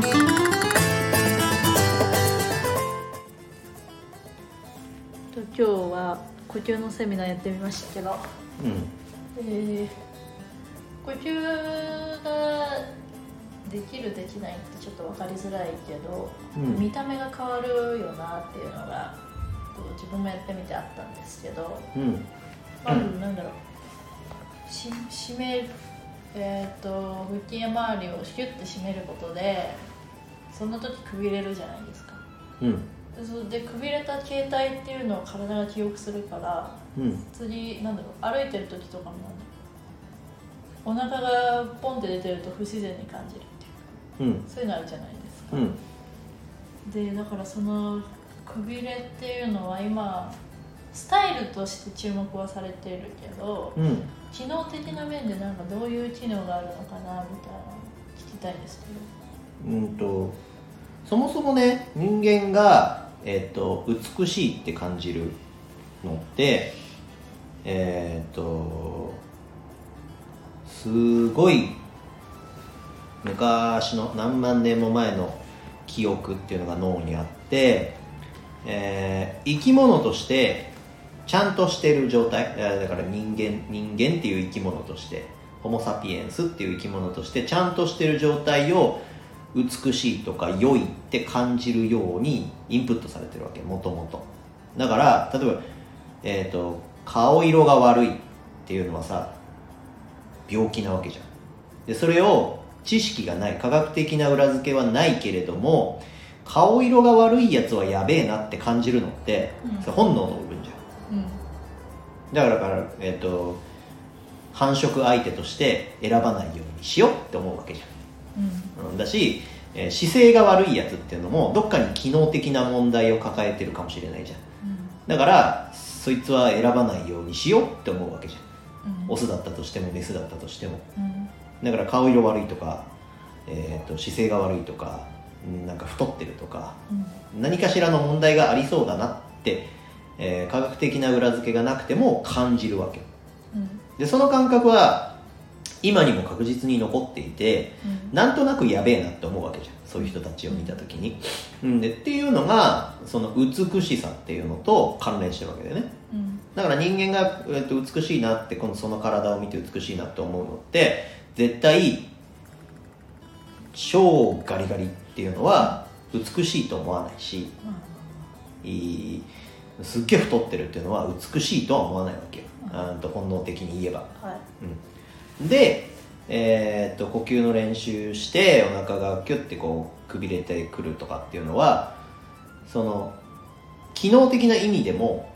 と今日は呼吸のセミナーやってみましたけど、うん。えー呼吸ができるできないってちょっと分かりづらいけど、うん。見た目が変わるよなっていうのがこう自分もやってみてあったんですけど。うん。まずなんだろう。し締めえっ、と腹筋や周りをヒュッて締めることでその時くびれるじゃないですか。うん。でくびれた形態っていうのを体が記憶するからうん。次なんだろう歩いてる時とかもお腹がポンって出てると不自然に感じるっていう。うん。かそういうのあるじゃないですか、うん。でだからそのくびれっていうのは今スタイルとして注目はされてるけどうん。機能的な面でなんかどういう機能があるのかなみたいなの聞きたいんですけど。うんとそもそもね人間が、えっと美しいって感じるのってえっ、とすごい昔の何万年も前の記憶っていうのが脳にあって、えー生き物としてちゃんとしてる状態えーだから人間人間っていう生き物としてホモ・サピエンスっていう生き物としてちゃんとしてる状態を美しいとか良いって感じるようにインプットされてるわけもともとだから例えば、えー、と顔色が悪いっていうのはさ病気なわけじゃん。でそれを知識がない科学的な裏付けはないけれども顔色が悪いやつはやべえなって感じるのって、うん。本能のだからだから、えっと繁殖相手として選ばないようにしようって思うわけじうん。ゃん、うん、だし、えー姿勢が悪いやつっていうのもどっかに機能的な問題を抱えてるかもしれないじゃん。だからそいつは選ばないようにしようって思うわけじゃん。うん。オスだったとしてもメスだったとしても。うん。だから顔色悪いとか、えー、と姿勢が悪いとかうんなんか太ってるとかうん。何かしらの問題がありそうだなって、えー科学的な裏付けがなくても感じるわけ。うん。でその感覚は今にも確実に残っていてうん。なんとなくやべえなって思うわけじゃん。そういう人たちを見た時に、うん、でっていうのがその美しさっていうのと関連してるわけだよね。うん。だから人間が、えっと美しいなってこのその体を見て美しいなって思うのって絶対超ガリガリっていうのは美しいと思わないしいいすっげえ太ってるっていうのは美しいとは思わないわけよ、うん。と本能的に言えば、はい。うん、で、えーっと呼吸の練習してお腹がキュッてこうくびれてくるとかっていうのはその機能的な意味でも、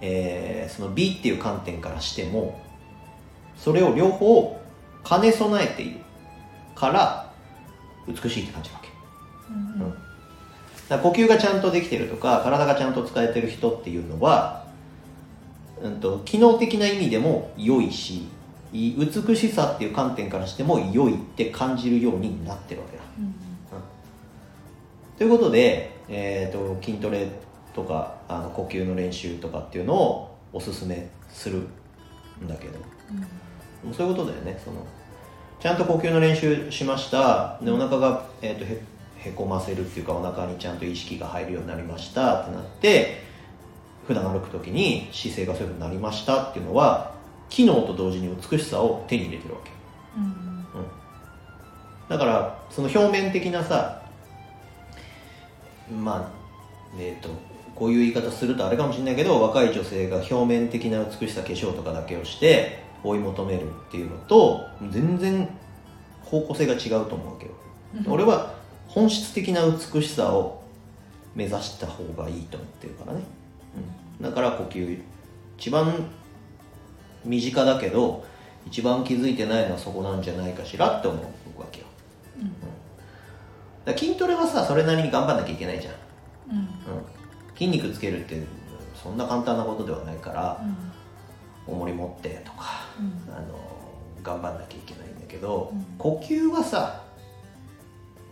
えーその美っていう観点からしてもそれを両方兼ね備えているから美しいって感じるわけ。うん。うん呼吸がちゃんとできてるとか体がちゃんと使えてる人っていうのは、うん、と機能的な意味でも良いし美しさっていう観点からしても良いって感じるようになってるわけだ。うん。ということで、えー、と筋トレとかあの呼吸の練習とかっていうのをおすすめするんだけど。うん。そういうことだよねその。ちゃんと呼吸の練習しました。でお腹が、えー、とへへこませるっていうかお腹にちゃんと意識が入るようになりましたってなって普段歩く時に姿勢がそういうふうになりましたっていうのは機能と同時に美しさを手に入れてるわけ。うんだからその表面的なさまあえっ、とこういう言い方するとあれかもしれないけど若い女性が表面的な美しさ化粧とかだけをして追い求めるっていうのと全然方向性が違うと思うわけよ、うん。俺は本質的な美しさを目指した方がいいと思ってるからね、うん、だから呼吸一番身近だけど一番気づいてないのはそこなんじゃないかしらって思うわけようん。筋トレはさそれなりに頑張んなきゃいけないじゃん、うん。うん、筋肉つけるってそんな簡単なことではないから重り持ってとかうん。あの頑張んなきゃいけないんだけど、うん。呼吸はさ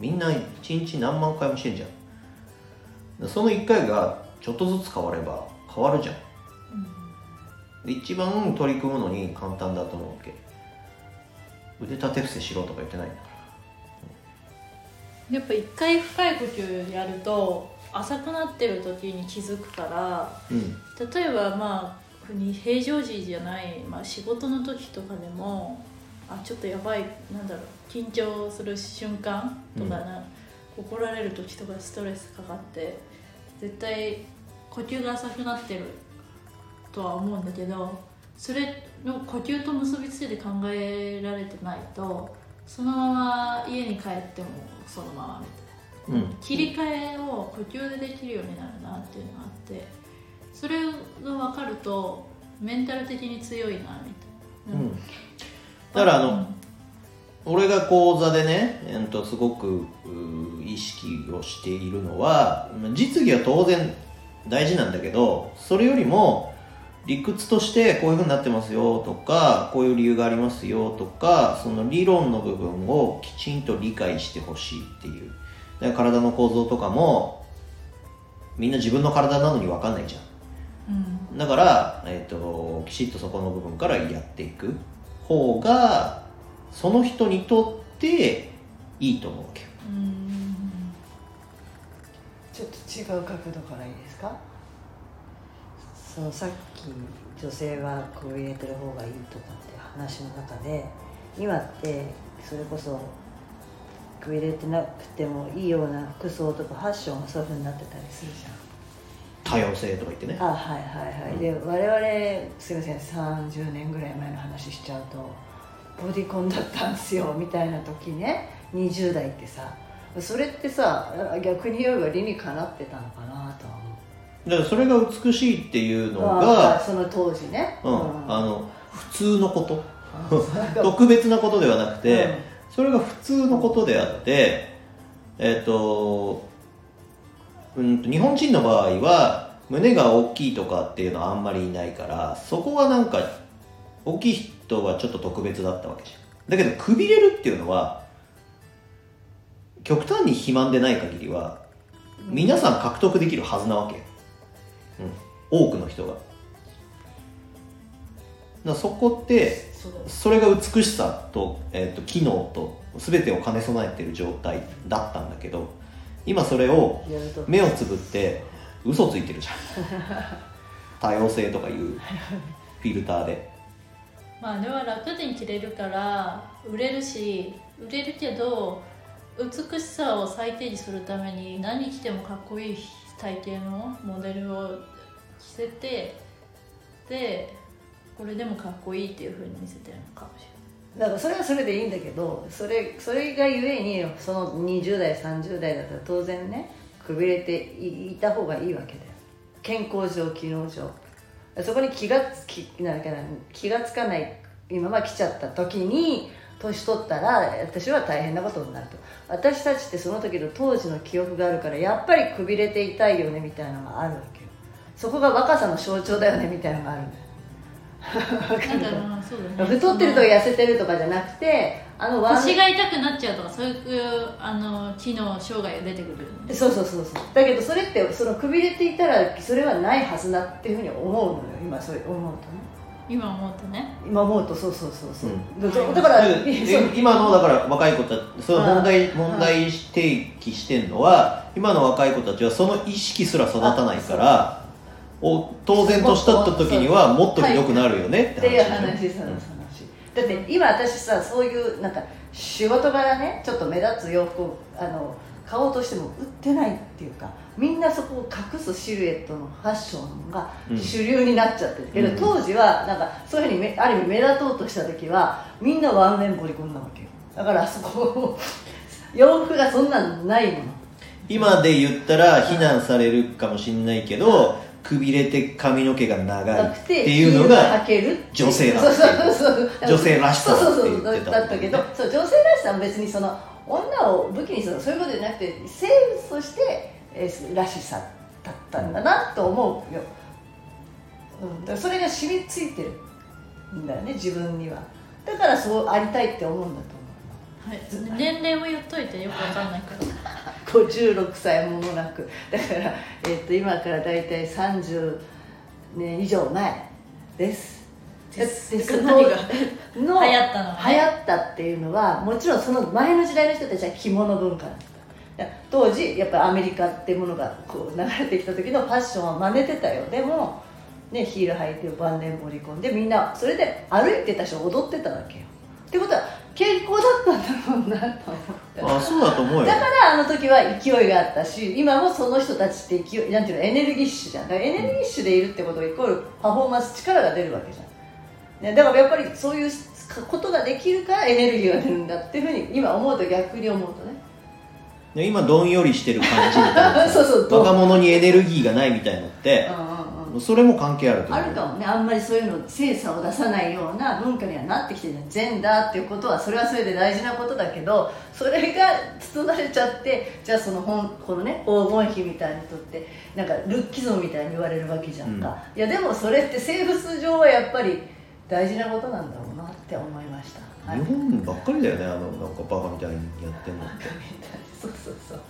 みんな一日何万回もしてんじゃんその1回がちょっとずつ変われば変わるじゃん。で一番取り組むのに簡単だと思うわけ。腕立て伏せしろとか言ってないんだから。やっぱ一回深い呼吸やると浅くなってる時に気づくからうん。例えばまあに平常時じゃない、まあ、仕事の時とかでもあちょっとやばいなんだろう緊張する瞬間とかな、怒られる時とかストレスかかって絶対呼吸が浅くなってるとは思うんだけどそれの呼吸と結びつけて考えられてないとそのまま家に帰ってもそのままみたいな。うん。切り替えを呼吸でできるようになるなっていうのがあってそれが分かるとメンタル的に強いなみたいな、うんだからあの俺が講座でね、えー、とすごく意識をしているのは実技は当然大事なんだけどそれよりも理屈としてこういうふうになってますよとかこういう理由がありますよとかその理論の部分をきちんと理解してほしいっていう。だから体の構造とかもみんな自分の体なのに分かんないじゃん。うん。だから、えー、ときちっとそこの部分からやっていく方がその人にとっていいと思うけよ。ちょっと違う角度からいいですか？そのさっき女性はこう入れてる方がいいとかって話の中で今ってそれこそこう入れてなくてもいいような服装とかファッションがそういうふうになってたりするじゃん。多様性とか言ってね。あはいはいはい、で我々すいません30年ぐらい前の話しちゃうとボディコンだったんですよみたいな時ね。20代ってさそれってさ逆に言えば理にかなってたのかなとは思う。だからそれが美しいっていうのが、その当時ね。うん、あの普通のこと。特別なことではなくて、うん。それが普通のことであってえっ、とうん日本人の場合は胸が大きいとかっていうのはあんまりいないからそこはなんか大きい人はちょっと特別だったわけじゃん。だけどくびれるっていうのは極端に肥満でない限りは皆さん獲得できるはずなわけ、うん、多くの人が。だそこってそれが美しさと,、えー、と機能と全てを兼ね備えてる状態だったんだけど今それを目をつぶって嘘ついてるじゃん。多様性とかいうフィルターで。まああれは楽に着れるから売れるし売れるけど美しさを最低にするために何着てもかっこいい体型のモデルを着せてでこれでもかっこいいっていうふうに見せてるのかもしだからそれはそれでいいんだけどそれそれがゆえにその20代30代だったら当然ねくびれていいた方がいいわけだよ。健康上機能上。そこに気がつきなんかな気がつかない今ま来ちゃった時に年取ったら私は大変なことになると。私たちってその時の当時の記憶があるからやっぱりくびれていたいよねみたいなのがあるわけよ。そこが若さの象徴だよねみたいなのがあるんだよ。太ってると痩せてるとかじゃなくてあの腰が痛くなっちゃうとかそういうあの機能障害が出てくるよね。そうそうそうそうだけどそれってそのくびれていたらそれはないはずだっていうふうに思うのよ今それ思うとね。今思うとね。今思うと。そうそうそうそう、う。ん。だだから今のだから若い子たちその問題はい問題提起してるのは今の若い子たちはその意識すら育たないからお当然年取った時にはもっとひどくなるよねっってていう話話その話。だって今私さそういうなんか仕事柄ねちょっと目立つ洋服をあの買おうとしても売ってないっていうかみんなそこを隠すシルエットのファッションがうん。主流になっちゃってる。けど、うん当時はなんかそういうふうにめある意味目立とうとした時はみんなワンレンボリコンなわけよ。だからそこ 洋服がそんなんないもの。今で言ったら非難されるかもしれないけどくびれて髪の毛が長いってていうのが女性だって女性らしさだったけどそう女性らしさは別にその女を武器にするそういうことじゃなくて生物として、えーらしさだったんだなと思うよ、うん、だからそれが染みついてるんだよね自分には。だからそうありたいって思うんだとはい、年齢も言っといてよくわかんないから56歳ももなく。だから、えー、と今から大体30年以上前です。です。でそのの流行ったのはね。流行ったっていうのはもちろんその前の時代の人たちは着物文化だった。当時やっぱりアメリカっていうものがこう流れてきた時のファッションは真似てたよ。でも、ね、ヒール履いて晩年盛り込んでみんなそれで歩いてたし踊ってたわけようなと思ってあそうだと思うよ。だからあの時は勢いがあったし今もその人たちって勢いなんていうのエネルギッシュじゃん。エネルギッシュでいるってことはイコールパフォーマンス力が出るわけじゃん、ね、だからやっぱりそういうことができるからエネルギーが出るんだっていうふうに今思うと逆に思うとね。で今どんよりしてる感じみたいな。そうそう若者にエネルギーがないみたいのってうんうんう。んそれも関係あるとあるかもね。あんまりそういうの精査を出さないような文化にはなってきてるじゃんジェンダーっていうことはそれはそれで大事なことだけどそれが包まれちゃってじゃあその本このね黄金比みたいにとってなんかルッキズムみたいに言われるわけじゃんか、いやでもそれって生物上はやっぱり大事なことなんだろうなって思いました、はい。日本ばっかりだよねあのなんかバカみたいにやってんのって。そうそうそう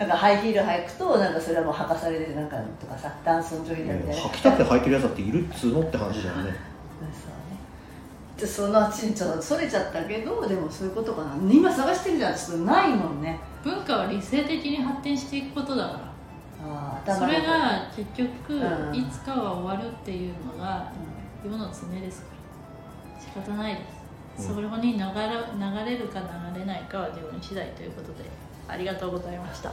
なんかハイヒール履くとなんかそれはもう履かされてなんかとかさ男尊女卑だみたいな。履きたくて履いてるやつだっているっつうのって話じゃんね。そうねでそのちにちょそれちゃったけどでもそういうことかな。今探してるじゃんちょっとないもんね。文化は理性的に発展していくことだから。ああそれが結局、うん。いつかは終わるっていうのが世の常ですから仕方ないです、うん。それに流れ流れるか流れないかは自分次第ということでありがとうございました。